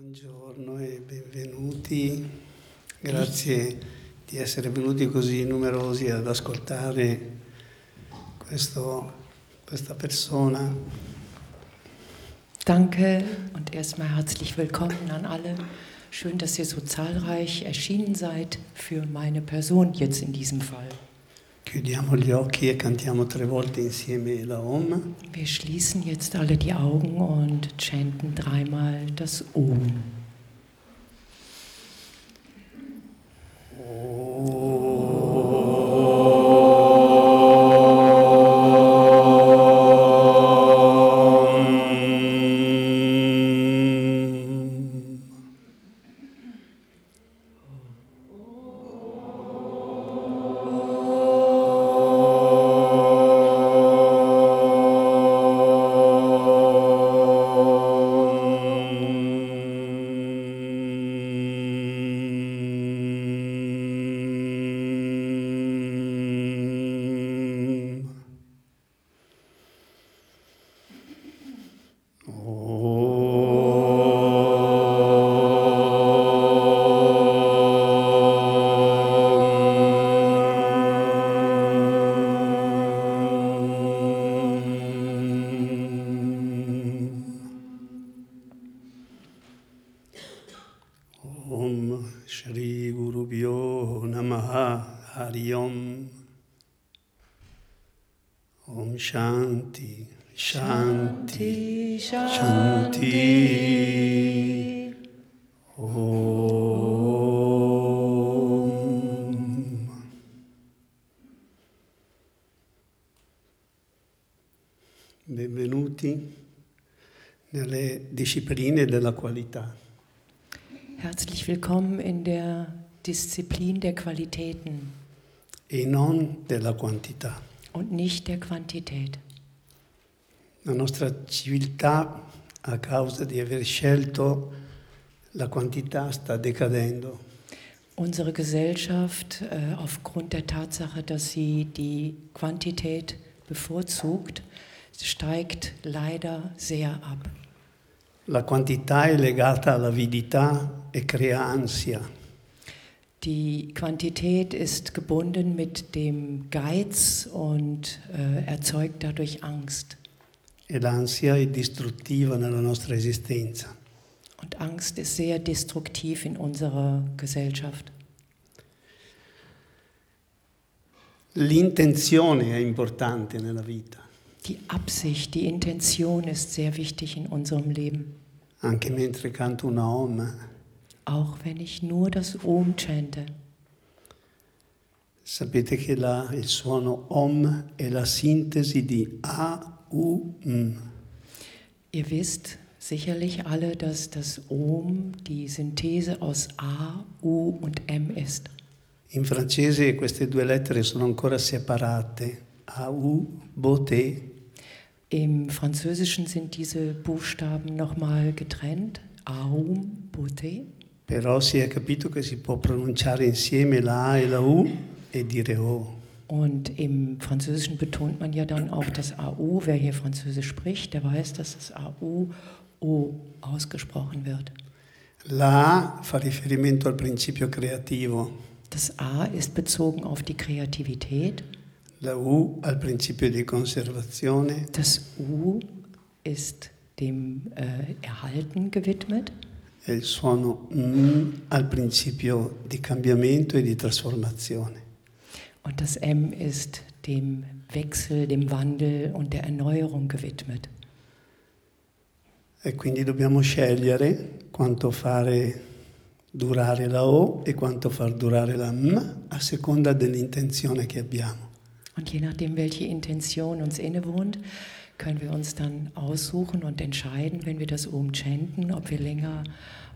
Buongiorno e benvenuti. Grazie di essere venuti così numerosi ad ascoltare questo, questa persona. Danke und erstmal herzlich willkommen an alle. Schön, dass ihr so zahlreich erschienen seid für meine Person jetzt in diesem Fall. Chiudiamo gli occhi e cantiamo tre volte insieme la Om. Wir schließen jetzt alle die Augen und chanten dreimal das Om. Shanti Shanti Shanti. Om. Benvenuti nelle discipline della qualità. Herzlich willkommen in der Disziplin der Qualitäten e non della quantità. Und nicht der Quantität. La nostra civiltà, a causa di aver scelto la quantità, sta decadendo. Unsere Gesellschaft, äh, aufgrund der Tatsache, dass sie die Quantität bevorzugt, steigt leider sehr ab. La quantità è legata all'avidità e crea ansia. Die Quantität ist gebunden mit dem Geiz und äh, erzeugt dadurch Angst. E l'ansia è distruttiva nella nostra esistenza. Und Angst ist sehr destruktiv in unserer Gesellschaft. L'intenzione è importante nella vita, Die Absicht, die Intention ist sehr wichtig in unserem Leben. anche mentre canto una Om. Auch wenn ich nur das Om chante. Sapete che la- il suono Om è la sintesi di A, U, M. Ihr wisst sicherlich alle, dass das Om die Synthese aus A, U und M ist. In francese queste due lettere sono ancora separate, A-U, Boté, Im Französischen sind diese Buchstaben nochmal getrennt. Aum, Beauté. Però si è capito che si può pronunciare insieme la A e la U e dire O. Und im Französischen betont man ja dann auch das AU. Wer hier Französisch spricht, der weiß, dass das AU O ausgesprochen wird. La A fa riferimento al principio creativo, Das A ist bezogen auf die Kreativität. la U al principio di conservazione Das U ist dem äh, Erhalten gewidmet. E il suono M al principio di cambiamento e di trasformazione. Und das M ist dem Wechsel, dem Wandel und der Erneuerung gewidmet. E quindi dobbiamo scegliere quanto fare durare la O e quanto far durare la M a seconda dell'intenzione che abbiamo. Und je nachdem, welche Intention uns innewohnt, können wir uns dann aussuchen und entscheiden, wenn wir das Om chanten, ob wir länger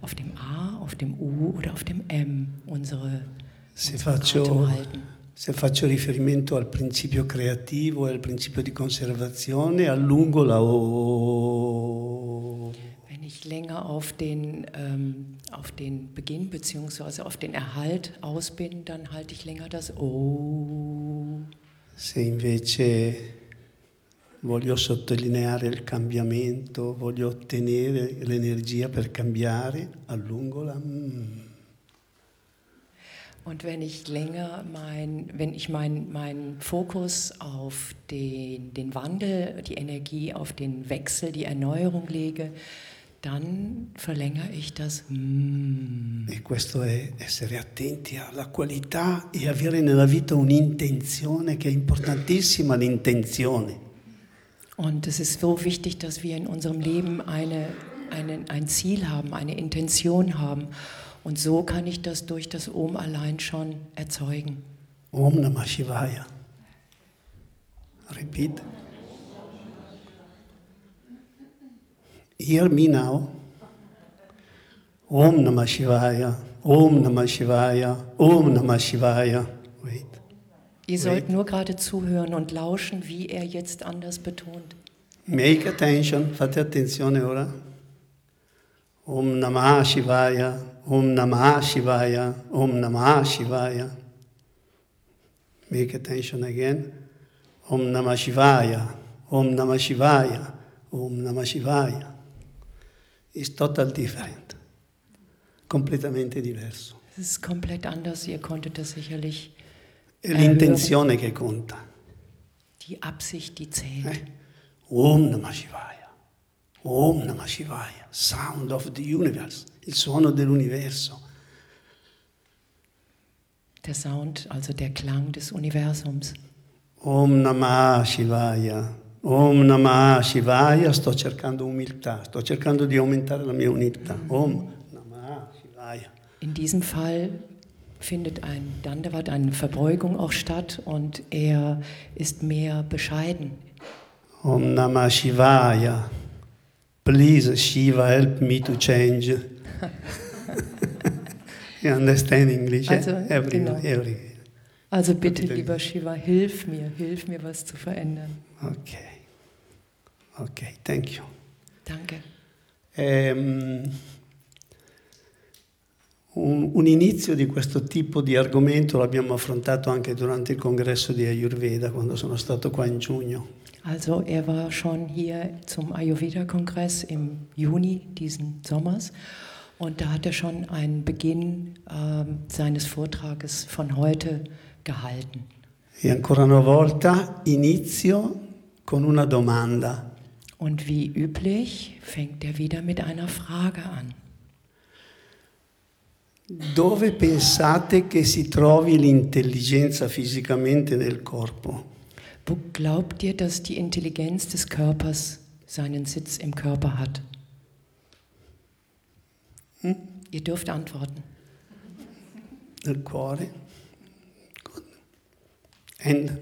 auf dem A, auf dem U oder auf dem M unsere, Se faccio, se faccio riferimento al principio creativo e al principio di conservazione, allungo la O. Wenn ich länger auf den, ähm, auf den Beginn bzw. auf den Erhalt aus bin, dann halte ich länger das O. Se invece voglio sottolineare il cambiamento, voglio ottenere l'energia per cambiare, allungo la mm. Und wenn ich länger mein, wenn ich meinen mein Fokus auf den, den Wandel, die Energie auf den Wechsel, die Erneuerung lege, dann verlängere ich das. Mm. E questo è essere attenti alla qualità e avere nella vita un'intenzione che è importantissima, l'intenzione. Und es ist so wichtig, dass wir in unserem Leben eine, eine, ein Ziel haben, eine Intention haben. Und so kann ich das durch das Om allein schon erzeugen. Om Namah Shivaya. Repeat. Hear me now. Om Namah Shivaya. Om Namah Shivaya. Om Namah Shivaya. Wait. Ihr sollt nur gerade zuhören und lauschen, wie er jetzt anders betont. Make attention, fate attenzione ora. Om Namah Shivaya, Om Namah Shivaya, Om Namah Shivaya. Make attention again. Om Namah Shivaya, Om Namah Shivaya, Om Namah Shivaya. It's total different. Completamente diverso. Es ist komplett anders, ihr konntet das sicherlich. È l'intenzione che conta. Die Absicht, die zählt. Eh? Om Namah Shivaya. Om Namah Shivaya. Sound of the universe. Il suono dell'universo. Der Sound, also der Klang des Universums. Om Namah Shivaya. Om Namah Shivaya. Sto cercando umiltà. Sto cercando di aumentare la mia umiltà. Om Namah Shivaya. In diesem Fall findet ein Dandavat, eine Verbeugung auch statt und er ist mehr bescheiden. Om Namah Shivaya. Please, Shiva, help me to change. you understand English? eh? Also, every, genau. every. Also bitte, lieber Shiva, hilf mir, hilf mir, was zu verändern. Ok. Ok, thank you. Danke. Ehm, un, un inizio di questo tipo di argomento l'abbiamo affrontato anche durante il congresso di Ayurveda, quando sono stato qua in giugno. Also er war schon hier zum Ayurveda-Kongress im Juni diesen Sommers und da hat er schon einen Beginn ähm, seines Vortrages von heute gehalten. E ancora una volta inizio con una domanda. Und wie üblich fängt er wieder mit einer Frage an. Dove pensate che si trovi l'intelligenza fisicamente nel corpo? Wo glaubt ihr, dass die Intelligenz des Körpers seinen Sitz im Körper hat? Hm? Ihr dürft antworten. Nel cuore? Good. And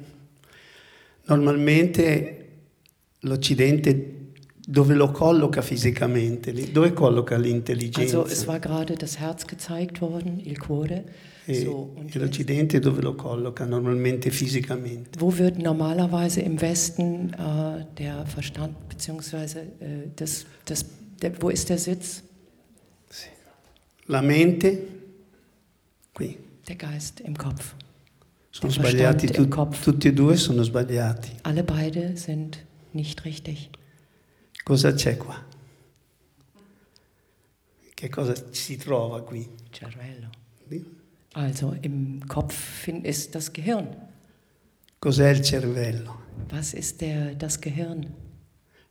normalmente l'Occidente dove lo colloca fisicamente? Dove colloca l'intelligenza? Also es war gerade das Herz gezeigt worden, il cuore. e, So, e l'Occidente dove lo colloca normalmente fisicamente? wo wird normalerweise im Westen äh, der Verstand, beziehungsweise äh, das, das, der, wo ist der Sitz? Sì. La mente? Qui. Der Geist im Kopf. Sono Der sbagliati, tu- Kopf. tutti e due sono sbagliati. Alle beide sind nicht richtig. Cosa c'è qua? Che cosa si trova qui? Cervello. Also im Kopf ist das Gehirn. Cos'è il cervello? Was ist der, das Gehirn?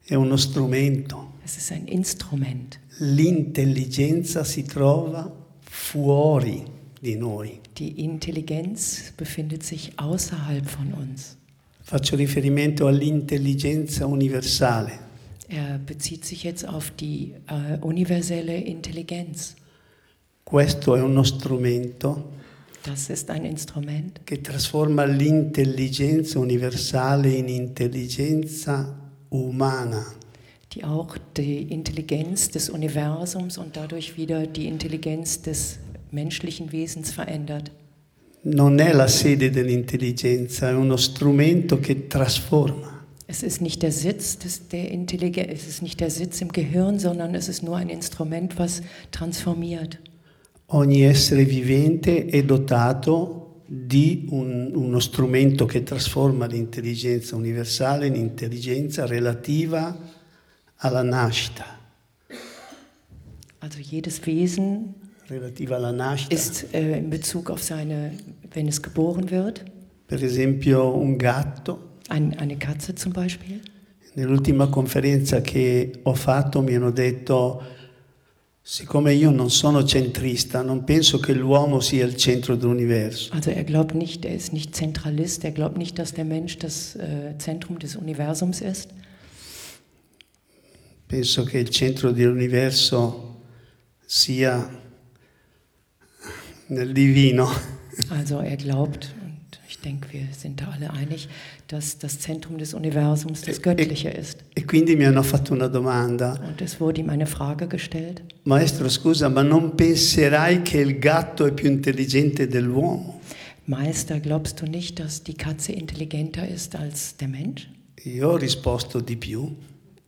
È uno strumento. Es ist ein Instrument. L'intelligenza si trova fuori di noi. Die Intelligenz befindet sich außerhalb von uns. Faccio riferimento all'intelligenza universale. Er bezieht sich jetzt auf die äh, universelle Intelligenz. Questo è uno strumento Das ist ein Instrument, che trasforma l'intelligenza universale in intelligenza umana. die auch die Intelligenz des Universums und dadurch wieder die Intelligenz des menschlichen Wesens verändert. Non è la sede dell'intelligenza, è uno strumento che trasforma. Es ist nicht der Sitz des, der Intelligenz, es ist nicht der Sitz im Gehirn, sondern es ist nur ein Instrument, was transformiert. Ogni essere vivente è dotato di un- uno strumento che trasforma l'intelligenza universale in intelligenza relativa alla nascita. Also jedes Wesen Relativa alla nascita. ist äh, in Bezug auf seine, wenn es geboren wird, Per esempio un gatto. Ein, eine Katze zum Beispiel. Nell'ultima conferenza che ho fatto mi hanno detto, siccome io non sono centrista, non penso che l'uomo sia il centro dell'universo. Also er glaubt nicht, er ist nicht Zentralist, er glaubt nicht, dass der Mensch das äh, Zentrum des Universums ist. Penso che il centro dell'universo sia nel divino. Also er glaubt, und ich denke, wir sind da alle einig, dass das Zentrum des Universums das Göttliche ist. E quindi mi hanno fatto una domanda. Und es wurde ihm eine Frage gestellt. Maestro, scusa, ma non penserai che il gatto è più intelligente dell'uomo? Meister, glaubst du nicht, dass die Katze intelligenter ist als der Mensch? Io ho risposto di più,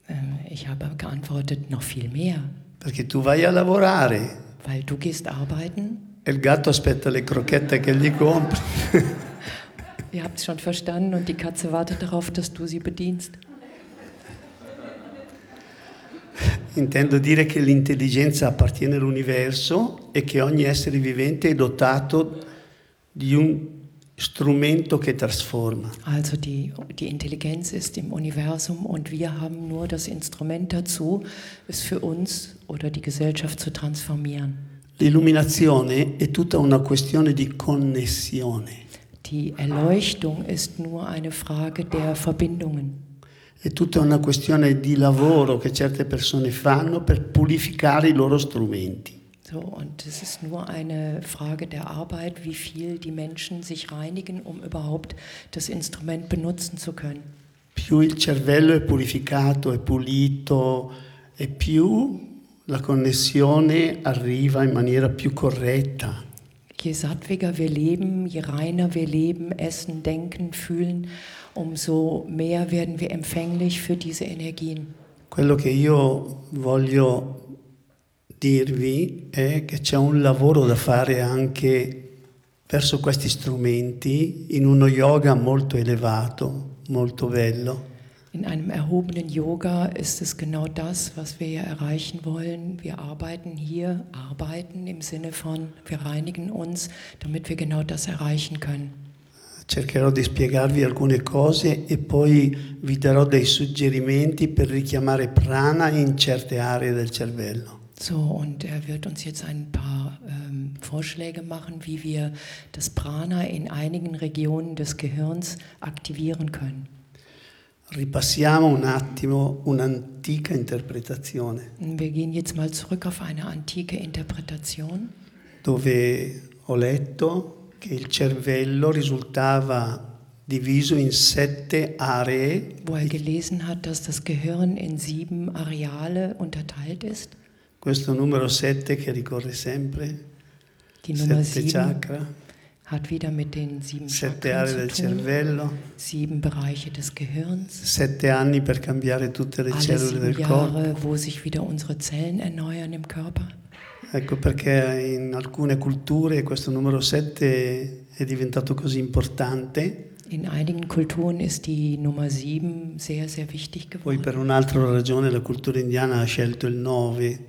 Ähm, Ich habe geantwortet, noch viel mehr, perché tu vai a lavorare weil du gehst arbeiten. e il gatto aspetta le crocchette che gli compri. Ihr habt es schon verstanden und die Katze wartet darauf, dass du sie bedienst. Intendo dire che l'intelligenza appartiene all'universo e che ogni essere vivente è dotato di un strumento che trasforma. Also die, die Intelligenz ist im Universum und wir haben nur das Instrument dazu, es für uns oder die Gesellschaft zu transformieren. L'illuminazione è tutta una questione di connessione, Die Erleuchtung ist nur eine Frage der Verbindungen. è tutta una questione di lavoro che certe persone fanno per purificare i loro strumenti. So, und es ist nur eine Frage der Arbeit, wie viel die Menschen sich reinigen, um überhaupt das Instrument benutzen zu können. Più il cervello è purificato, è pulito, e più la connessione arriva in maniera più corretta. Je sattwiger wir leben, je reiner wir leben, essen, denken, fühlen, umso mehr werden wir empfänglich für diese Energien. Quello che io voglio dirvi è che c'è un lavoro da fare anche verso questi strumenti in uno yoga molto elevato, molto bello. In einem erhobenen Yoga ist es genau das, was wir ja erreichen wollen. Wir arbeiten hier, arbeiten im Sinne von, wir reinigen uns, damit wir genau das erreichen können. Cercherò di spiegarvi alcune cose e poi vi darò dei suggerimenti per richiamare prana in certe aree del cervello. So, und er wird uns jetzt ein paar ähm, Vorschläge machen, wie wir das Prana in einigen Regionen des Gehirns aktivieren können. Ripassiamo un attimo un'antica interpretazione. Wir gehen jetzt mal zurück auf eine antike Interpretation. dove ho letto che il cervello risultava diviso in sette aree. Wo er gelesen hat, dass das Gehirn in sieben Areale unterteilt ist. Questo numero 7 che ricorre sempre, Die Nummer sette sieben. chakra, hat wieder mit den sieben sette aree del tun, cervello, sieben Bereiche des Gehirns, sette anni per cambiare tutte le alle cellule del corpo. Jahre, wo sich wieder unsere Zellen erneuern im Körper. Ecco perché in alcune culture questo numero 7 è diventato così importante, In einigen Kulturen ist die Nummer sieben sehr, sehr wichtig poi geworden. per un'altra ragione la cultura indiana ha scelto il 9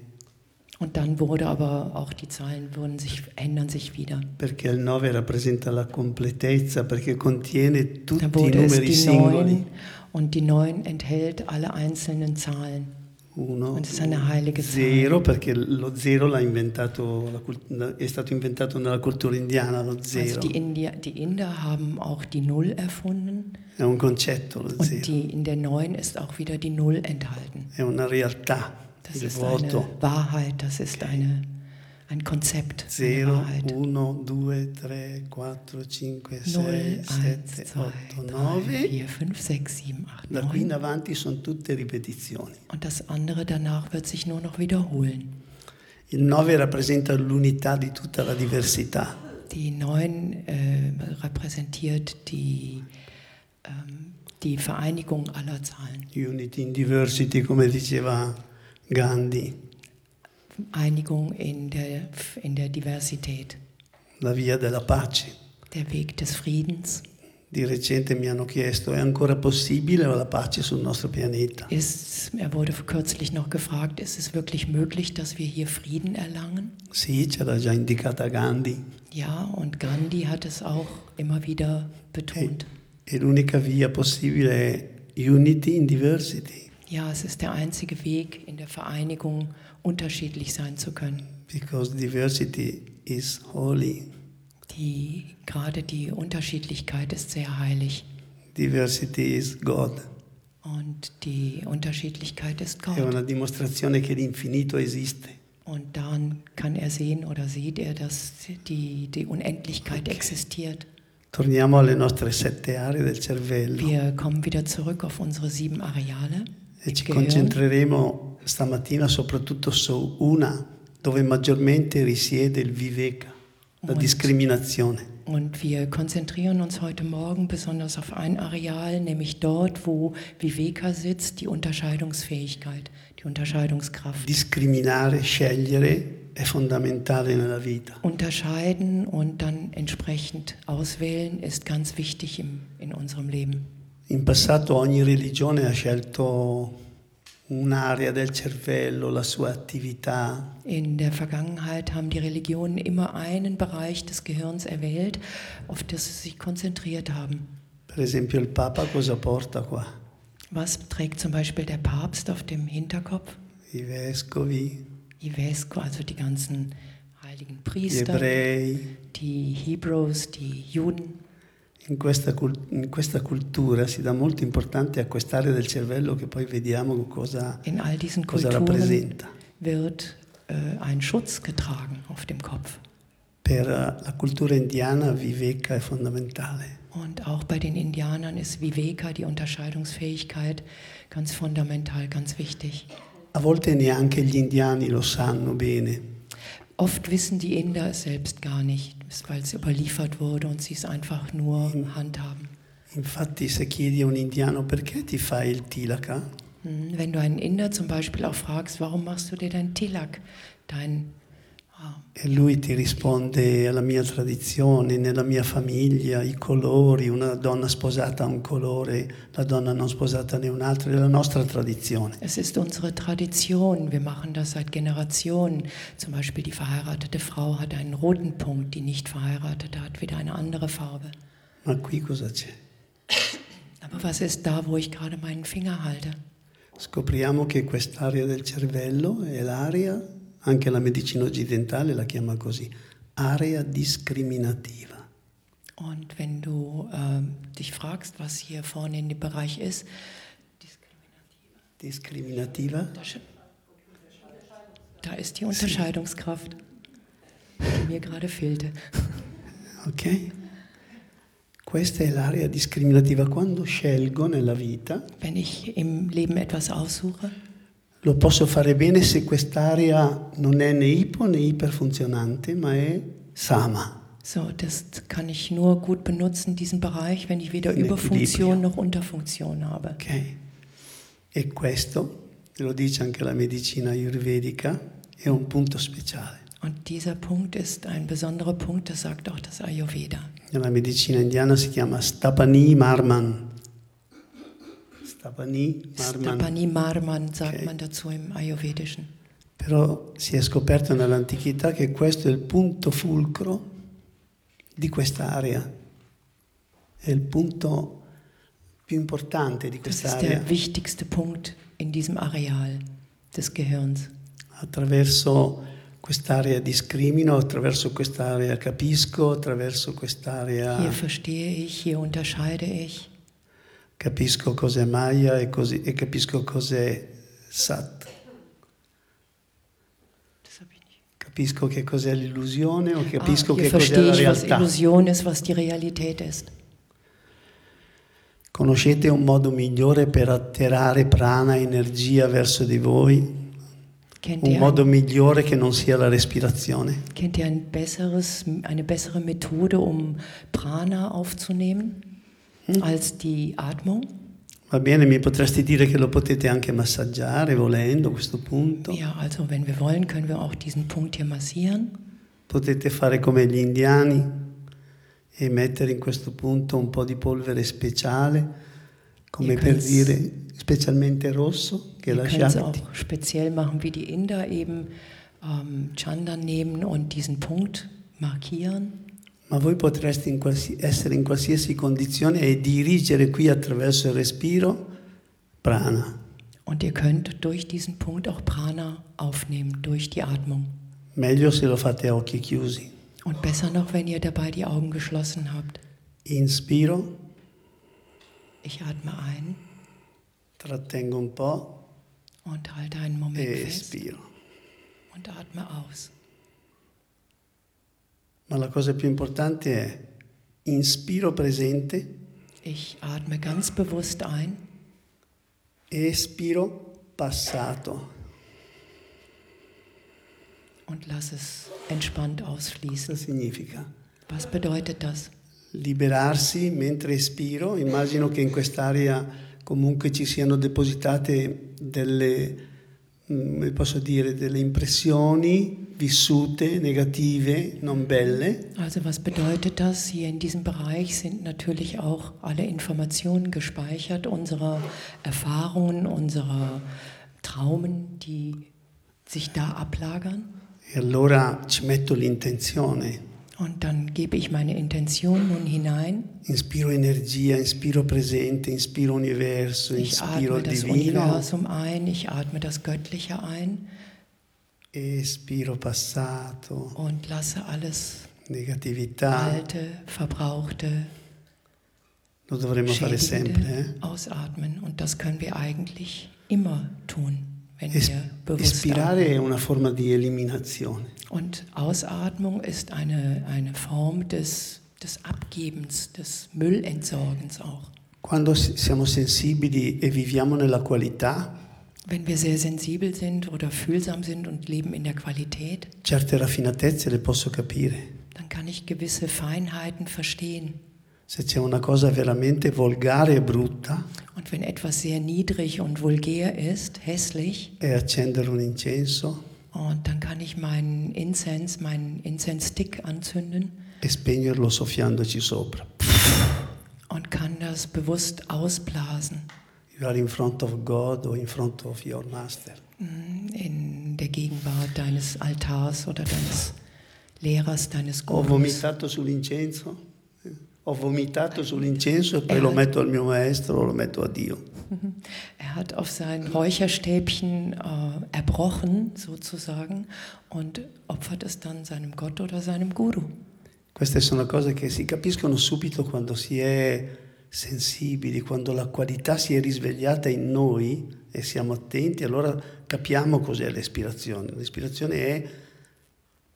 Und dann wurde aber auch die Zahlen wurden sich, ändern sich wieder. perché il 9 rappresenta la completezza, perché contiene tutti i numeri die singoli. neun und die neun enthält alle einzelnen Zahlen. Uno, Und es ist eine heilige Zahl. zero, perché lo zero l'ha inventato, è stato inventato nella cultura indiana, lo Also zero. die, India, die Inder haben auch die Null erfunden È un concetto lo und zero, die, in der Neun ist auch wieder die Null enthalten. è una realtà, Das ist eine Wahrheit, das ist eine, ein Konzept, eine 0, Wahrheit. 1, 2, 3, 4, 5, 6, 0, 1, 7, 2, 8, 3, 9. 4, 5, 6, 7, 8, Da qui in 9. avanti sono tutte ripetizioni. Und das andere danach wird sich nur noch wiederholen. Il 9 rappresenta l'unità di tutta la diversità. Die 9 äh, repräsentiert die, ähm, die Vereinigung aller Zahlen. Unity in diversity, come diceva Gandhi, Einigung in der, in der Diversität. la via della pace. der Weg des Friedens. Di recente mi hanno chiesto, è ancora possibile la pace sul nostro pianeta? Ist, er wurde kürzlich noch gefragt, ist es wirklich möglich, dass wir hier Frieden erlangen? Sì, c'era già indicata Gandhi. Ja, und Gandhi hat es auch immer wieder betont. E l'unica via possibile è unity in diversity, Ja, es ist der einzige Weg in der Vereinigung, unterschiedlich sein zu können. because diversity is holy. Die, gerade die Unterschiedlichkeit ist sehr heilig Diversity is God. und die Unterschiedlichkeit ist È Gott. una dimostrazione che l'infinito esiste. Und daran kann er sehen oder sieht er, dass die, die Unendlichkeit existiert. Torniamo alle nostre sette aree del cervello Wir kommen wieder zurück auf unsere sieben Areale. E ci concentreremo stamattina soprattutto su una dove maggiormente risiede il viveka, la Und- discriminazione. Und wir konzentrieren uns heute Morgen besonders auf ein Areal, nämlich dort, wo Viveka sitzt, die Unterscheidungsfähigkeit, die Unterscheidungskraft. Discriminare, scegliere è fondamentale nella vita. Unterscheiden und dann entsprechend auswählen ist ganz wichtig im, in unserem Leben. In passato ogni religione ha scelto un'area del cervello, la sua attività, In der Vergangenheit haben die Religionen immer einen Bereich des Gehirns erwählt, auf das sie sich konzentriert haben. per esempio il Papa cosa porta qua? Was trägt zum Beispiel der Papst auf dem Hinterkopf? I vescovi, Die Vesco, also die ganzen heiligen Priester, ebrei. die Hebrews, die Juden. In questa, in questa cultura si dà molto importante a quest'area del cervello che poi vediamo cosa, In all diesen cosa Kulturen rappresenta. wird äh, ein Schutz getragen auf dem Kopf. Per la cultura indiana Viveka è fondamentale. Und auch bei den Indianern ist Viveka, die Unterscheidungsfähigkeit, ganz fundamental, ganz wichtig. A volte neanche gli indiani lo sanno bene. Oft wissen die Inder es selbst gar nicht, weil es überliefert wurde und sie es einfach nur handhaben. Infatti se chiedi a un indiano perché ti fai il tilaka, Hm, Wenn du einen Inder zum Beispiel auch fragst, warum machst du dir dein Tilak, dein e lui ti risponde alla mia tradizione, nella mia famiglia, i colori, una donna sposata ha un colore, la donna non sposata ne un altro, è la nostra tradizione. Es ist unsere Tradition, wir machen das seit Generationen. Zum Beispiel die verheiratete Frau hat einen roten Punkt, die nicht verheiratete hat wieder eine andere Farbe. Ma qui cosa c'è? Aber was ist da, wo ich gerade meinen Finger halte? Scopriamo che quest'area del cervello è l'area, anche la medicina occidentale la chiama così, area discriminativa. Und wenn du ähm, dich fragst, was hier vorne in dem Bereich ist, Discriminativa? da, ist die Unterscheidungskraft, die mir gerade fehlte. Ok? Questa è l'area discriminativa. Quando scelgo nella vita, Wenn ich im Leben etwas aussuche, lo posso fare bene se quest'area non è né ipo né iperfunzionante, ma è sama. so, das kann ich nur gut benutzen, diesen Bereich, wenn ich weder In Überfunktion Equilibrio. noch Unterfunktion habe. Ok? E questo, lo dice anche la medicina ayurvedica, è un punto speciale. Und dieser Punkt ist ein besonderer Punkt, das sagt auch das Ayurveda. Nella medicina indiana si chiama Stapani Marman. Stapani Marman. Stapani Marman sagt Ok. man dazu im Ayurvedischen. Però si è scoperto nell'antichità che questo è il punto fulcro di quest'area. È il punto più importante di Das ist quest'area. der wichtigste Punkt in diesem Areal des Gehirns. Attraverso quest'area discrimino, attraverso quest'area capisco, attraverso quest'area Hier verstehe ich, hier unterscheide ich. Capisco cos'è Maya e, così- e capisco cos'è Sat. Capisco che cos'è l'illusione o capisco ah, che cos'è la was realtà. Illusion ist, was die Realität ist. Conoscete un modo migliore per atterrare prana, energia verso di voi? Un modo migliore che non sia la respirazione? kennt ihr ein besseres, eine bessere Methode, um Prana aufzunehmen, als die Atmung? Va bene, mi potresti dire che lo potete anche massaggiare volendo a questo punto. Ja, also wenn wir wollen, können wir auch diesen Punkt hier massieren. Potete fare come gli indiani e mettere in questo punto un po' di polvere speciale, come per dire specialmente rosso, che è Ihr auch speziell machen, wie die Inder eben ähm, Chandan nehmen und diesen Punkt markieren. Ma voi potreste in qualsi- essere in qualsiasi condizione e dirigere qui attraverso il respiro prana. Und ihr könnt durch diesen Punkt auch Prana aufnehmen, durch die Atmung. Meglio se lo fate a occhi chiusi. Und besser noch, wenn ihr dabei die Augen geschlossen habt. Inspiro, Ich atme ein trattengo un po' und halte einen Moment e fest espiro. und atme aus. Ma la cosa più importante è inspiro presente, Ich atme ganz bewusst ein espiro passato. und lasse es entspannt ausfließen. Cosa significa? Was bedeutet das? Liberarsi mentre espiro, immagino che in quest'area comunque ci siano depositate delle, mm, come posso dire, delle impressioni vissute, negative, non belle, Also was bedeutet das? Hier in diesem Bereich sind natürlich auch alle Informationen gespeichert, unserer Erfahrungen, unserer Traumen, die sich da ablagern. e allora ci metto l'intenzione, Und dann gebe ich meine Intention nun hinein. inspiro energia, inspiro presente, inspiro universo, Ich inspiro atme il das divino, Universum ein, ich atme das Göttliche ein espiro passato, und lasse alles negatività, Alte, Verbrauchte, lo dovremmo fare sempre. Eh? Ausatmen. Und das können wir eigentlich immer tun, wenn Es- wir bewusst Espirare atmen. è una forma di eliminazione. Und Ausatmung ist eine, eine Form des, des Abgebens, des Müllentsorgens auch. Quando si- siamo sensibili e viviamo nella qualità, Wenn wir sehr sensibel sind oder fühlsam sind und leben in der Qualität, certe raffinatezze le posso capire. dann kann ich gewisse Feinheiten verstehen. Se c'è una cosa veramente volgare e brutta, Und wenn etwas sehr niedrig und vulgär ist, hässlich, è accendere un incenso und dann kann ich meinen Incense, meinen Incense-Stick anzünden e spegnerlo soffiandoci sopra. und kann das bewusst ausblasen You are in front of God or in front of your master. mm, in der Gegenwart deines Altars oder deines Lehrers, deines Ho Gurus. vomitato sull'incenso, ho vomitato sull'incenso e poi lo metto al mio maestro o lo metto a Dio. Er hat auf sein Räucherstäbchen äh, erbrochen, sozusagen, und opfert es dann seinem Gott oder seinem Guru. Queste sono cose che si capiscono subito quando si è sensibili, quando la qualità si è risvegliata in noi e siamo attenti, allora capiamo cos'è l'ispirazione. L'ispirazione è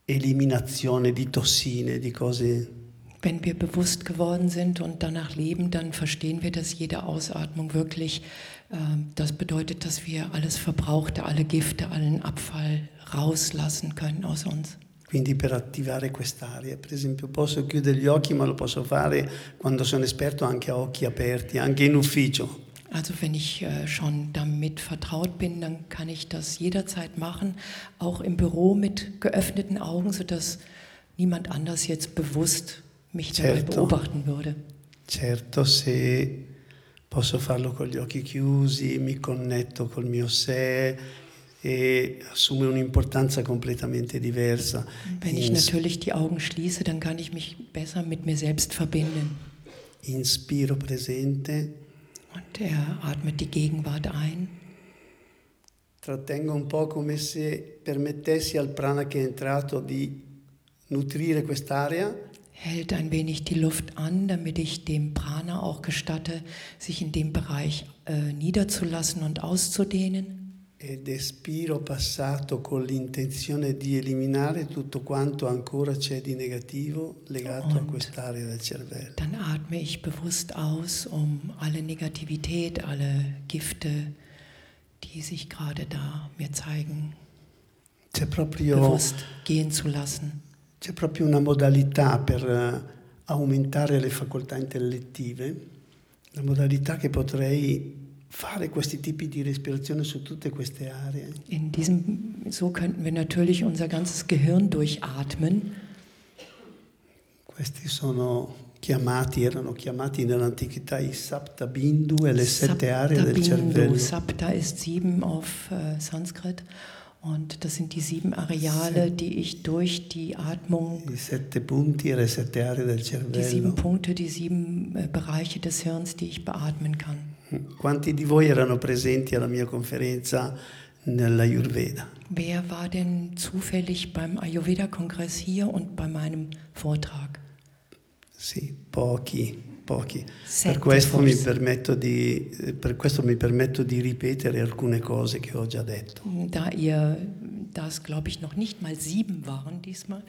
eliminazione di tossine, di cose Wenn wir bewusst geworden sind und danach leben, dann verstehen wir, dass jede Ausatmung wirklich, äh, das bedeutet, dass wir alles Verbrauchte, alle Gifte, allen Abfall rauslassen können aus uns. Quindi per attivare quest'area, per esempio posso chiudere gli occhi ma lo posso fare quando sono esperto anche a occhi aperti, anche in ufficio. Also wenn ich äh, schon damit vertraut bin, dann kann ich das jederzeit machen, auch im Büro mit geöffneten Augen, sodass niemand anders jetzt bewusst mich dabei Certo. beobachten würde. Certo, se posso farlo con gli occhi chiusi, mi connetto col mio sé e assume un'importanza completamente diversa. Wenn ich natürlich die Augen schließe, dann kann ich mich besser mit mir selbst verbinden. inspiro presente, Und er atmet die Gegenwart ein trattengo un po' come se permettessi al prana che è entrato di nutrire quest'area hält ein wenig die Luft an, damit ich dem Prana auch gestatte, sich in dem Bereich äh, niederzulassen und auszudehnen. Ed espiro passato con l'intenzione di eliminare tutto quanto ancora c'è di negativo legato a Und- quest'area del cervello. Dann atme ich bewusst aus, um alle Negativität, alle Gifte, die sich gerade da mir zeigen, C'è proprio, bewusst gehen zu lassen. c'è proprio una modalità per eh, aumentare le facoltà intellettive, una modalità che potrei fare questi tipi di respirazione su tutte queste aree. In diesem, so könnten wir natürlich unser ganzes Gehirn durchatmen. Questi sono chiamati, erano chiamati nell'antichità i Sapta Bindu e le sette aree del cervello. Sapta ist sieben auf äh, Sanskrit. Und das sind die sieben Areale, die ich durch die Atmung, e die sieben. Punkte, die sieben äh, Bereiche des Hirns, die ich beatmen kann. Quanti di voi erano presenti alla mia conferenza nell'Ayurveda? Wer war denn zufällig beim Ayurveda-Kongress hier und bei meinem Vortrag? Sì, pochi, pochi. Per questo, mi forse. permetto di, eh, per questo mi permetto di ripetere alcune cose che ho già detto. Da ihr, das glaube ich noch nicht mal sieben waren diesmal,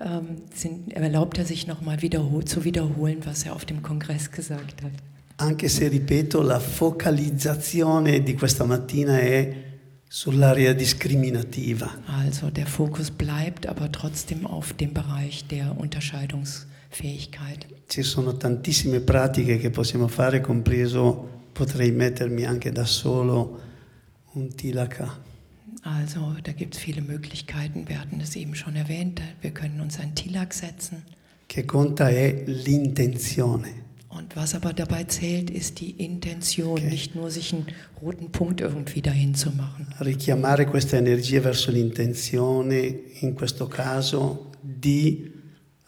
ähm, sind, erlaubt er sich nochmal wiederhol zu wiederholen, was er auf dem Kongress gesagt hat. Anche se, ripeto, la focalizzazione di questa mattina è sull'area discriminativa. Also der Fokus bleibt aber trotzdem auf dem Bereich der Unterscheidungsfähigkeit. Ci sono tantissime pratiche che possiamo fare, compreso potrei mettermi anche da solo un tilaka. Also da gibt es viele Möglichkeiten. Wir hatten es eben schon erwähnt. Wir können uns ein Tilak setzen. Che conta è l'intenzione. Und was aber dabei zählt, ist die Intention, Okay. nicht nur sich einen roten Punkt irgendwie dahin zu machen. richiamare questa energia verso l'intenzione, in questo caso, di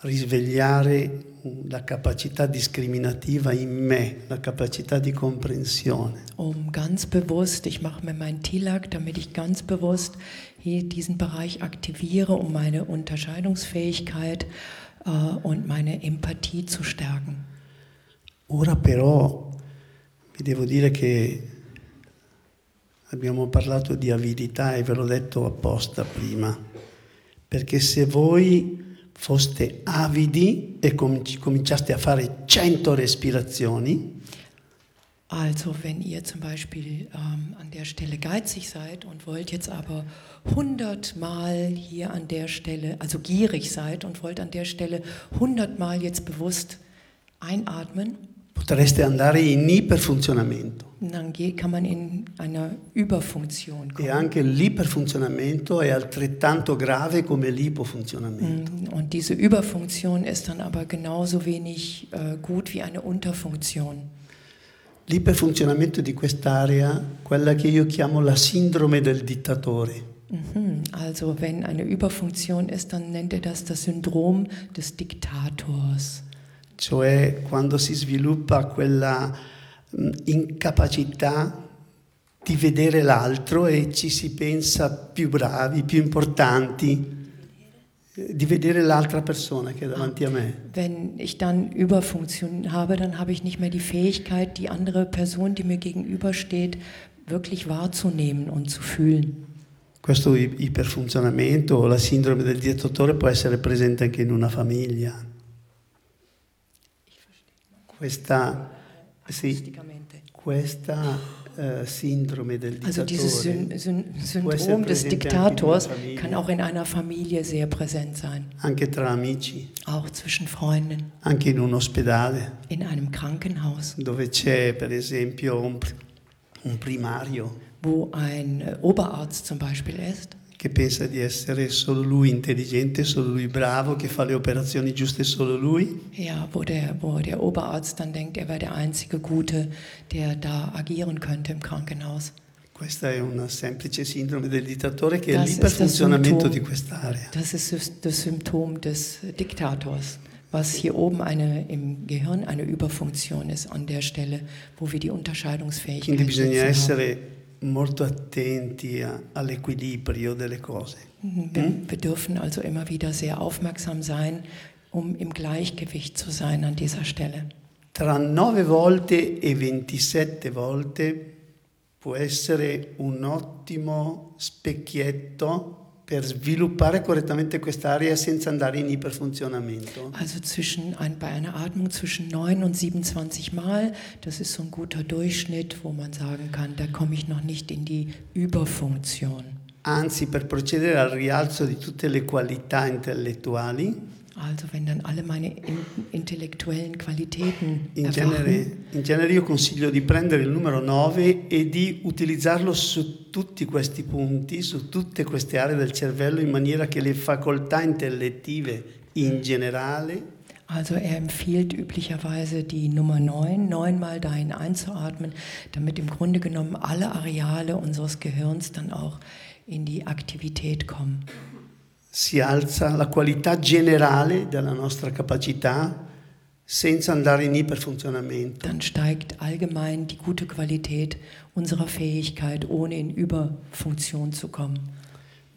risvegliare la capacità discriminativa in me, la capacità di comprensione. Um ganz bewusst, ich mache mir meinen Tilak, damit ich ganz bewusst hier diesen Bereich aktiviere, um meine Unterscheidungsfähigkeit äh, und meine Empathie zu stärken. Ora però vi devo dire che abbiamo parlato di avidità e ve l'ho detto apposta prima, perché se voi foste avidi e cominci- cominciaste a fare 100 respirazioni, Also wenn ihr zum Beispiel ähm, an der Stelle geizig seid und wollt jetzt aber hundertmal hier an der Stelle, also gierig seid und wollt an der Stelle hundertmal jetzt bewusst einatmen, potreste andare in iperfunzionamento. dann kann man in einer Überfunktion E kommen. anche l'iperfunzionamento è altrettanto grave come l'ipofunzionamento. Mm, Und diese Überfunktion ist dann aber genauso wenig äh, gut wie eine Unterfunktion. L'iperfunzionamento di quest'area, quella che io chiamo la sindrome del dittatore. Mhm. Also wenn eine Überfunktion ist, dann nennt er das das Syndrom des Diktators. Cioè quando si sviluppa quella mh, incapacità di vedere l'altro e ci si pensa più bravi, più importanti, eh, di vedere l'altra persona che è davanti a me. Wenn ich dann Überfunktion habe, dann habe ich nicht mehr die Fähigkeit, die andere Person, die mir gegenübersteht, wirklich wahrzunehmen und zu fühlen. Questo iperfunzionamento o la sindrome del dittatore può essere presente anche in una famiglia. Questa, sì, questa eh, sindrome del Also dieses Syn Syn Syndrom des Diktators kann auch in einer Familie sehr präsent sein, anche tra amici, auch zwischen Freunden, anche in un ospedale, in einem Krankenhaus, dove c'è per esempio un, un primario. Wo ein äh, Oberarzt zum Beispiel ist, che pensa di essere solo lui intelligente, solo lui bravo, che fa le operazioni giuste solo lui. ja, wo der, wo der Oberarzt dann denkt, er wäre der einzige Gute, der da agieren könnte im Krankenhaus. Questa è una semplice sindrome del dittatore che è Das das l'iperfunzionamento Symptom. di quest'area. Das ist das- Symptom des Diktators, was hier oben eine, im Gehirn eine Überfunktion ist an der Stelle, wo wir die Unterscheidungsfähigkeit Quindi bisogna sitzen haben. Molto attenti a- all'equilibrio delle cose. Wir, wir dürfen also immer wieder sehr aufmerksam sein, um im Gleichgewicht zu sein an dieser Stelle. Tra 9 volte e 27 volte può essere un ottimo specchietto per sviluppare correttamente quest'area senza andare in iperfunzionamento. Also zwischen ein, bei einer Atmung zwischen 9 und 27 Mal, das ist so ein guter Durchschnitt, wo man sagen kann, da komme ich noch nicht in die Überfunktion. Anzi, per procedere al rialzo di tutte le qualità intellettuali, Also wenn dann alle meine in, intellektuellen Qualitäten in genere, in genere io consiglio di prendere il numero 9 e di utilizzarlo su tutti questi punti, su tutte queste aree del cervello, in maniera che le facoltà intellettive in generale Also er empfiehlt üblicherweise die Nummer 9, neunmal dahin einzuatmen, damit im Grunde genommen alle Areale unseres Gehirns dann auch in die Aktivität kommen. Si alza la qualità generale della nostra capacità senza andare in iperfunzionamento. Dann steigt allgemein die gute Qualität unserer Fähigkeit, ohne in Überfunktion zu kommen.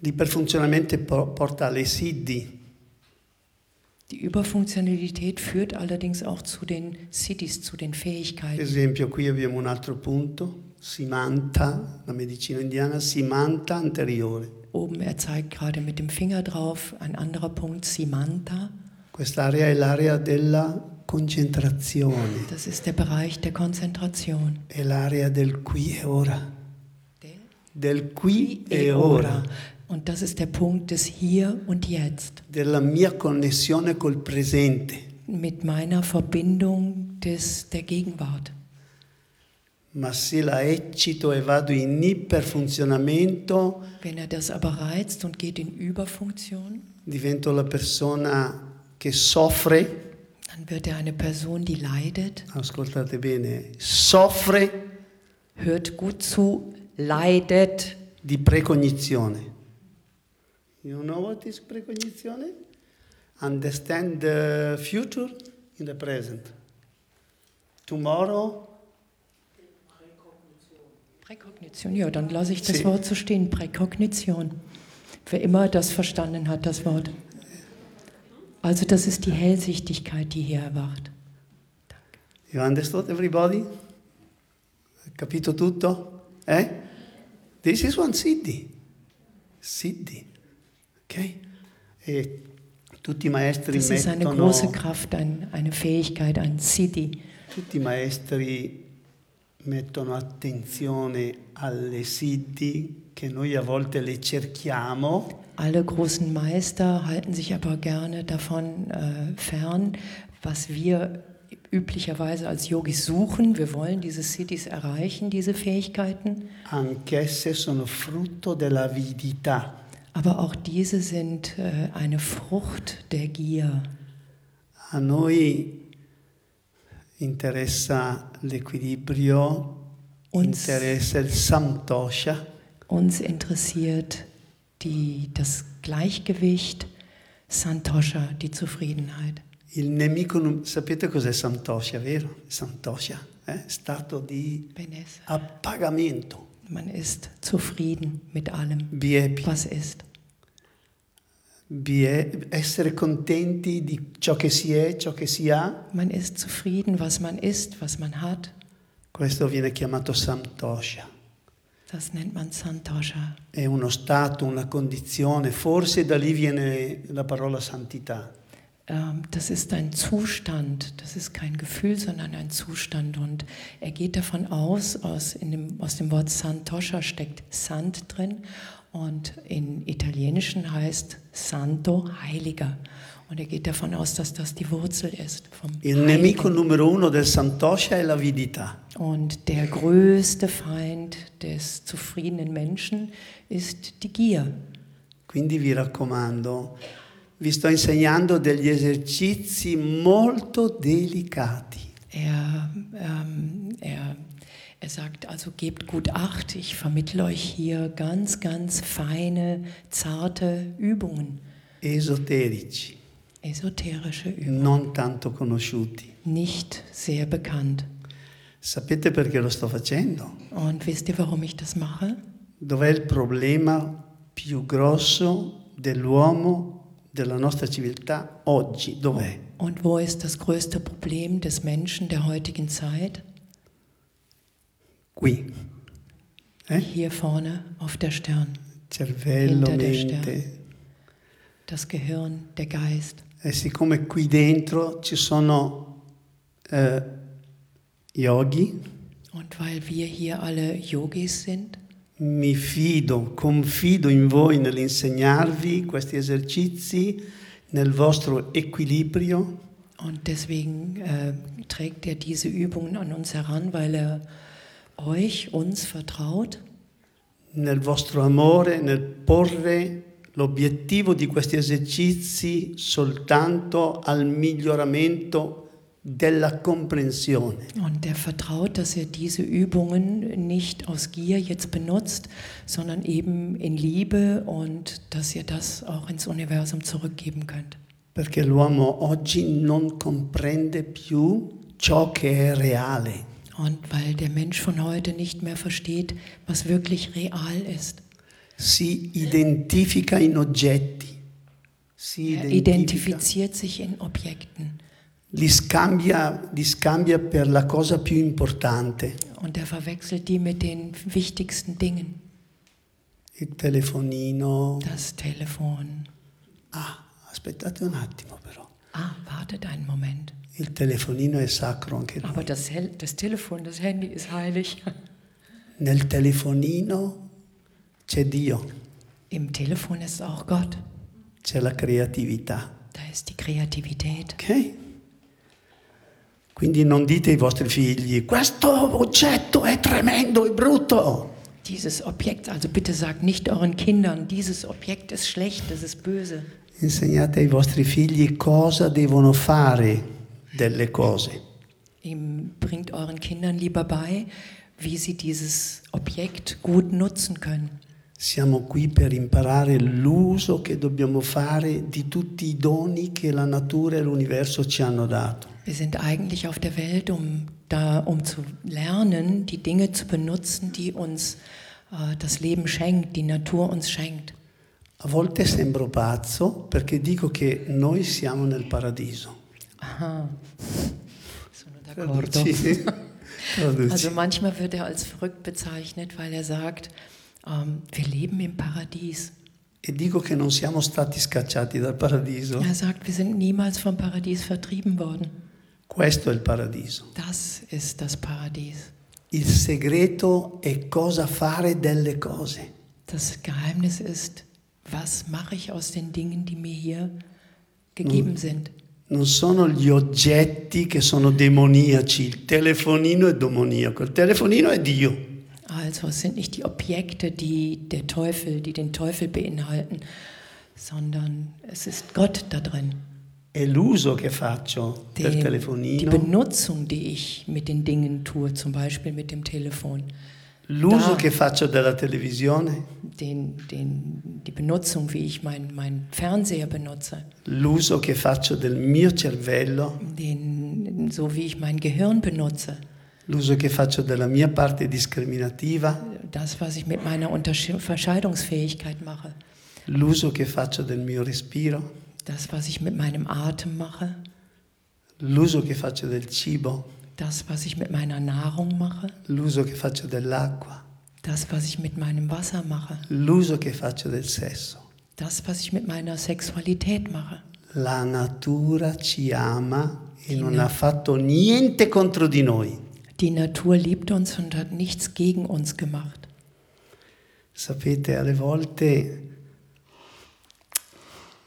L'iperfunzionamento po- porta alle siddhi, Die Überfunktionalität führt allerdings auch zu den Cities, zu den Per Fähigkeiten. esempio, qui abbiamo un altro punto, Simanta, la medicina indiana, Simanta anteriore. Oben, er zeigt gerade mit dem Finger drauf, ein anderer Punkt, Simanta. Quest'area è l'area della concentrazione, Das ist der Bereich der Konzentration. è l'area del qui e ora. Del Del qui e e ora, Und das ist der Punkt des Hier und Jetzt. della mia connessione col presente. Mit meiner Verbindung des, der Gegenwart. Ma se la eccito e vado in iperfunzionamento, Wenn er das aber reizt und geht in Überfunktion, divento la persona che soffre, dann wird er eine Person, die leidet. ascoltate bene, soffre Hört gut zu, leidet. di precognizione. You know what is precognizione? Understand the future in the present. Tomorrow, Präkognition, ja, dann lasse ich das Sie- Wort so stehen. Präkognition. Wer immer das verstanden hat, das Wort. Also das ist die Hellsichtigkeit, die hier erwacht. you understood everybody? Capito tutto? Eh? This is one siddhi. Siddhi. Ok? E tutti i maestri Das ist eine große Kraft, ein, eine Fähigkeit, ein Siddhi. Tutti i maestri mettono attenzione alle siddhi che noi a volte le cerchiamo, Alle großen Meister halten sich aber gerne davon äh, fern, was wir üblicherweise als Yogis suchen. Wir wollen diese Siddhis erreichen, diese Fähigkeiten. anch'esse sono frutto dell'avidità. Aber auch diese sind äh, eine Frucht der Gier. A noi interessa l'equilibrio, Uns- interessa il samtosha, Uns interessiert die, das Gleichgewicht, Santosha, die Zufriedenheit. il nemico, sapete cos'è samtosha, vero? Samtosha, eh? stato di Benesse. appagamento, Man ist zufrieden mit allem, biepi. was ist. Essere contenti di ciò che si è, ciò che si ha, Man ist zufrieden, was man ist, was man hat. questo viene chiamato samtosha. Das nennt man Santosha. È uno stato, una condizione, forse da lì viene la parola santità. Ähm, Das ist ein Zustand, das ist kein Gefühl, sondern ein Zustand. Und er geht davon aus, aus, in dem, aus dem Wort Santosha steckt Sant drin und in Italienischen heißt Santo Heiliger. Und er geht davon aus, dass das die Wurzel ist vom Il nemico Heiligen. numero uno del santosha è l'avidità. Und der größte Feind des zufriedenen Menschen ist die Gier. Quindi vi raccomando, vi sto insegnando degli esercizi molto delicati. Er, ähm, er, er sagt also, gebt gut Acht, ich vermittle euch hier ganz, ganz feine, zarte Übungen, esoterici, esoterische Übungen, non tanto conosciuti. nicht sehr bekannt. Sapete perché lo sto facendo? Und wisst ihr, warum ich das mache? Dov'è il problema più grosso dell'uomo, della nostra civiltà oggi? Dov'è? Und wo ist das größte Problem des Menschen der heutigen Zeit? Qui. Eh? Hier vorne auf der Stirn. Cervello, Hinter der mente. Das Gehirn, der Geist. E siccome qui dentro ci sono eh, yogi, Und weil wir hier alle Yogis sind, mi fido, confido in voi nell'insegnarvi questi esercizi nel vostro equilibrio, Und deswegen äh, trägt er diese Übungen an uns heran, weil er euch, uns vertraut, nel vostro amore, nel porre l'obiettivo di questi esercizi soltanto al miglioramento della comprensione. Und er vertraut, dass er diese Übungen nicht aus Gier jetzt benutzt, sondern eben in Liebe und dass ihr das auch ins Universum zurückgeben könnt. Perché l'uomo oggi non comprende più ciò che è reale. Und weil der Mensch von heute nicht mehr versteht, was wirklich real ist. Si identifica in oggetti. Si Er identifiziert sich in Objekten li scambia, li scambia per la cosa più importante. und er verwechselt die mit den wichtigsten Dingen. Il telefonino. Das Telefon. Ah, aspettate un attimo però. Ah, wartet einen Moment. Il telefonino è sacro anche lui. Aber das, Hel- das Telefon, das Handy ist heilig. Nel telefonino c'è Dio, Im Telefon ist auch Gott. c'è la creatività. Da ist die Kreativität. Ok? Quindi non dite ai vostri figli, questo oggetto è tremendo, è brutto. Dieses Objekt, also bitte sagt nicht euren Kindern, dieses Objekt ist schlecht, das ist böse. Insegnate ai vostri figli cosa devono fare delle cose. Ihm bringt euren Kindern lieber bei, wie sie dieses Objekt gut nutzen können. Siamo qui per imparare l'uso che dobbiamo fare di tutti i doni che la natura e l'universo ci hanno dato. Wir sind eigentlich auf der Welt, um, da, um zu lernen, die Dinge zu benutzen, die uns äh, das Leben schenkt, die Natur uns schenkt. A volte sembro pazzo perché dico che noi siamo nel paradiso. Aha. Sono d'accordo. Also manchmal wird er als verrückt bezeichnet, weil er sagt, ähm, wir leben im Paradies. E dico che non siamo stati scacciati dal paradiso. Er sagt, wir sind niemals vom Paradies vertrieben worden. Questo è il paradiso. Das ist das Paradies. Il segreto è cosa fare delle cose. Das Geheimnis ist, was mache ich aus den Dingen, die mir hier gegeben sind. Non sono gli oggetti che sono demoniaci. Il telefonino è demoniaco. Il telefonino è Dio. Also es sind nicht die Objekte, die der Teufel, die den Teufel beinhalten, sondern es ist Gott da drin. È l'uso che faccio Die, del die telefonino, Benutzung, die ich mit den Dingen tue, zum Beispiel mit dem Telefon, l'uso da- che faccio della televisione, den, den, die Benutzung, wie ich meinen mein Fernseher benutze, l'uso che faccio del mio cervello, den, so wie ich mein Gehirn benutze, l'uso che faccio della mia parte discriminativa, das, was ich mit meiner Untersche- Unterscheidungsfähigkeit mache, l'uso che faccio del mio respiro, das, was ich mit meinem Atem mache, l'uso che faccio del cibo, das, was ich mit meiner Nahrung mache, l'uso che faccio dell'acqua, das, was ich mit meinem Wasser mache, l'uso che faccio del sesso. das, was ich mit meiner Sexualität mache. La natura ci ama e non ha fatto niente contro di noi. Die Natur liebt uns und hat nichts gegen uns gemacht. Sapete, alle volte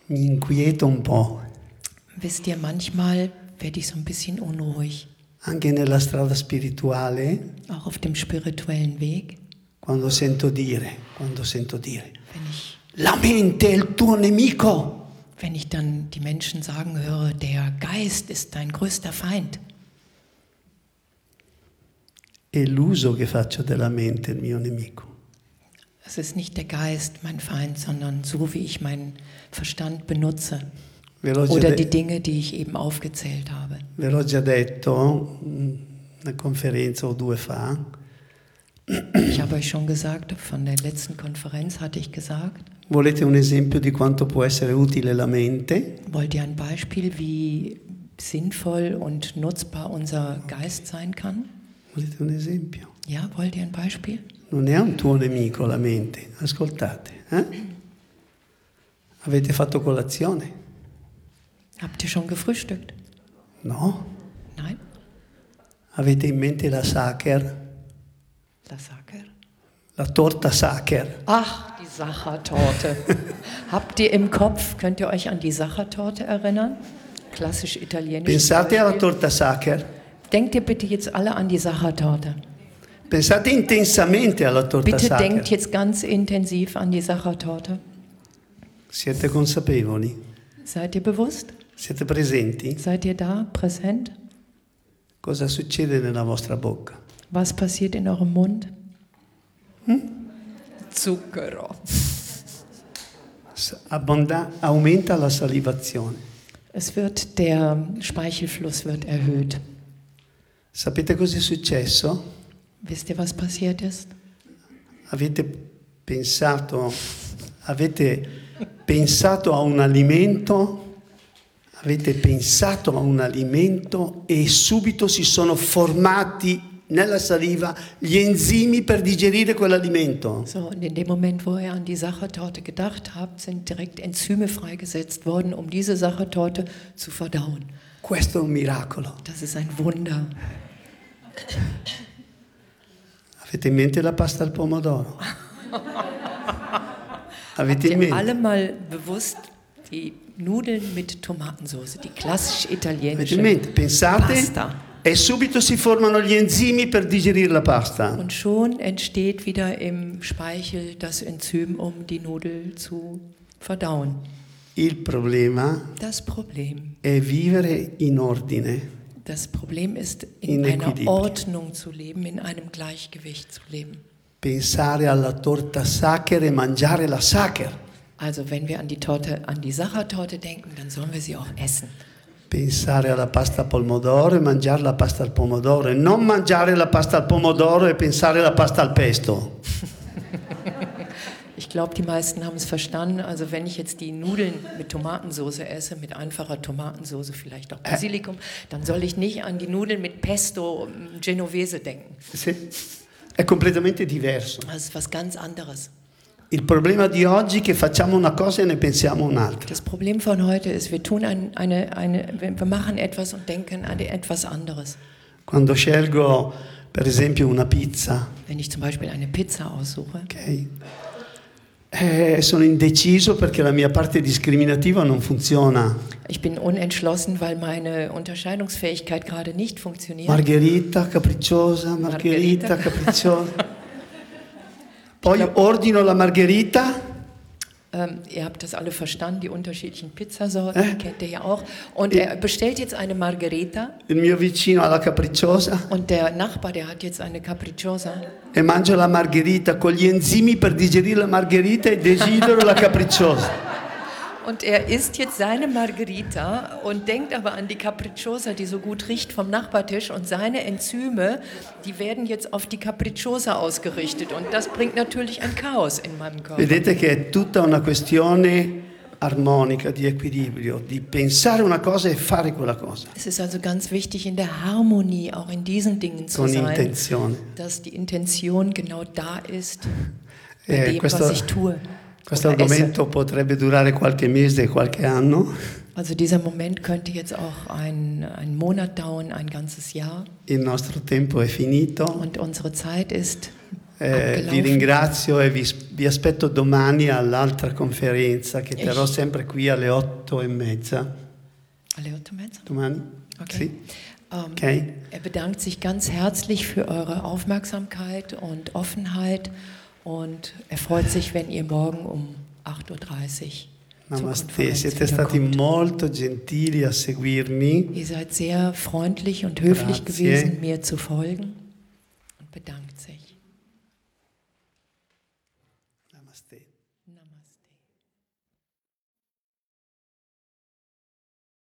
mi inquieto un po', Wisst ihr, manchmal werde ich so ein bisschen unruhig, anche nella strada spirituale, auch auf dem spirituellen Weg, quando sento dire, quando sento dire, wenn ich, la mente è il tuo nemico. wenn ich dann die Menschen sagen höre, der Geist ist dein größter Feind. È l'uso che faccio della mente il mio nemico. Es ist nicht der Geist mein Feind, sondern so wie ich meinen Verstand benutze oder de- die Dinge, die ich eben aufgezählt habe. ve l'ho già detto una conferenza o due fa, Ich habe euch schon gesagt, von der letzten Konferenz hatte ich gesagt, volete un esempio di quanto può essere utile la mente? wollt ihr ein Beispiel, wie sinnvoll und nutzbar unser Geist sein kann? Volete un esempio? Ja, wollt ihr ein Beispiel? Non è un tuo nemico la mente, ascoltate. eh? Avete fatto colazione? Habt ihr schon gefrühstückt? No? Nein? Avete in mente la Sacher? La Sacher? La torta Sacher? Ach, die Sachertorte. Habt ihr im Kopf, könnt ihr euch an die Sachertorte erinnern? Klassisch italienisch. Pensate alla torta Sacher. Denkt ihr bitte jetzt alle an die Sachertorte. Pensate intensamente alla torta Bitte denkt Sacher. jetzt ganz intensiv an die Sachertorte. Siete consapevoli? Seid ihr bewusst? Siete presenti? Seid ihr da, präsent? Cosa succede nella vostra bocca? Was passiert in eurem Mund? Zucchero. S- abbonda- aumenta la salivazione. Es wird, der Speichelfluss wird erhöht. Sapete cosa è successo? Wisst ihr, was passiert ist? Avete pensato, avete pensato a un alimento, avete pensato a un alimento e subito si sono formati nella saliva gli enzimi per digerire quell'alimento. So, und in dem Moment, wo ihr an die Sachertorte gedacht habt, sind direkt Enzyme freigesetzt worden, um diese Sachertorte zu verdauen. Questo è un miracolo. Das ist ein Wunder. Avete in mente la pasta al pomodoro? Avete Habt in mente? alle mal bewusst die Nudeln mit Tomatensauce, die klassisch italienische? Pensate Pasta. e subito si formano gli enzimi per digerire la pasta. Und schon entsteht wieder im Speichel das Enzym, um die Nudel zu verdauen. Il problema Das Problem, è vivere in ordine. das Problem ist, In in einer equilibrio. Ordnung zu leben, in einem Gleichgewicht zu leben. Pensare alla torta sacher e mangiare la sacher. Also wenn wir an die Torte, an die Sachertorte denken, dann sollen wir sie auch essen. Pensare alla pasta al pomodoro e mangiare la pasta al pomodoro. E non mangiare la pasta al pomodoro e pensare alla pasta al pesto. Ich glaube, die meisten haben es verstanden. Also wenn ich jetzt die Nudeln mit Tomatensauce esse, mit einfacher Tomatensauce, vielleicht auch Basilikum, dann soll ich nicht an die Nudeln mit Pesto ähm, Genovese denken. Sì. È completamente diverso. Das ist was ganz anderes. Il problema di oggi è che facciamo una cosa e ne pensiamo un'altra. Das Problem von heute ist, wir tun ein, eine, eine, wir machen etwas und denken an etwas anderes. Quando scelgo, per esempio, una pizza, Wenn ich zum Beispiel eine Pizza aussuche, ok? Eh, sono indeciso perché la mia parte discriminativa non funziona. ich bin unentschlossen, weil meine Unterscheidungsfähigkeit gerade nicht funktioniert. Margherita, capricciosa, margherita, Margherita. capricciosa. Poi ordino la margherita Ähm, ihr habt das alle verstanden, die unterschiedlichen Pizzasorten, Äh? kennt ihr ja auch. Und er bestellt jetzt eine Margherita il mio vicino ha la capricciosa und der Nachbar, der hat jetzt eine Capricciosa. e mangio la margherita con gli enzimi per digerire la margherita e desidero la capricciosa. Und er isst jetzt seine Margherita und denkt aber an die Capricciosa, die so gut riecht vom Nachbartisch. Und seine Enzyme, die werden jetzt auf die Capricciosa ausgerichtet. Und das bringt natürlich ein Chaos in meinem Körper. Vedete che è tutta una questione armonica, di equilibrio, di pensare una cosa e fare quella cosa Es ist also ganz wichtig, in der Harmonie, auch in diesen Dingen zu con sein, intenzione. dass die Intention genau da ist, bei Eh, dem, questo- was ich tue. Questo argomento potrebbe durare qualche mese, qualche anno. Also dieser Moment könnte jetzt auch ein, einen Monat dauern, ein ganzes Jahr. Il nostro tempo è finito. Und unsere Zeit ist Eh, vi ringrazio e vi, vi aspetto domani all'altra conferenza che terrò sempre qui alle otto e mezza. Alle Ottomans? Domani? Okay. Sì? Ähm, Ok? Er bedankt sich ganz herzlich für eure Aufmerksamkeit und Offenheit und er freut sich, wenn ihr morgen um 8.30 Uhr Namaste, siete stati molto gentili a seguirmi. Ihr seid sehr freundlich und höflich Grazie. gewesen, mir zu folgen und bedankt.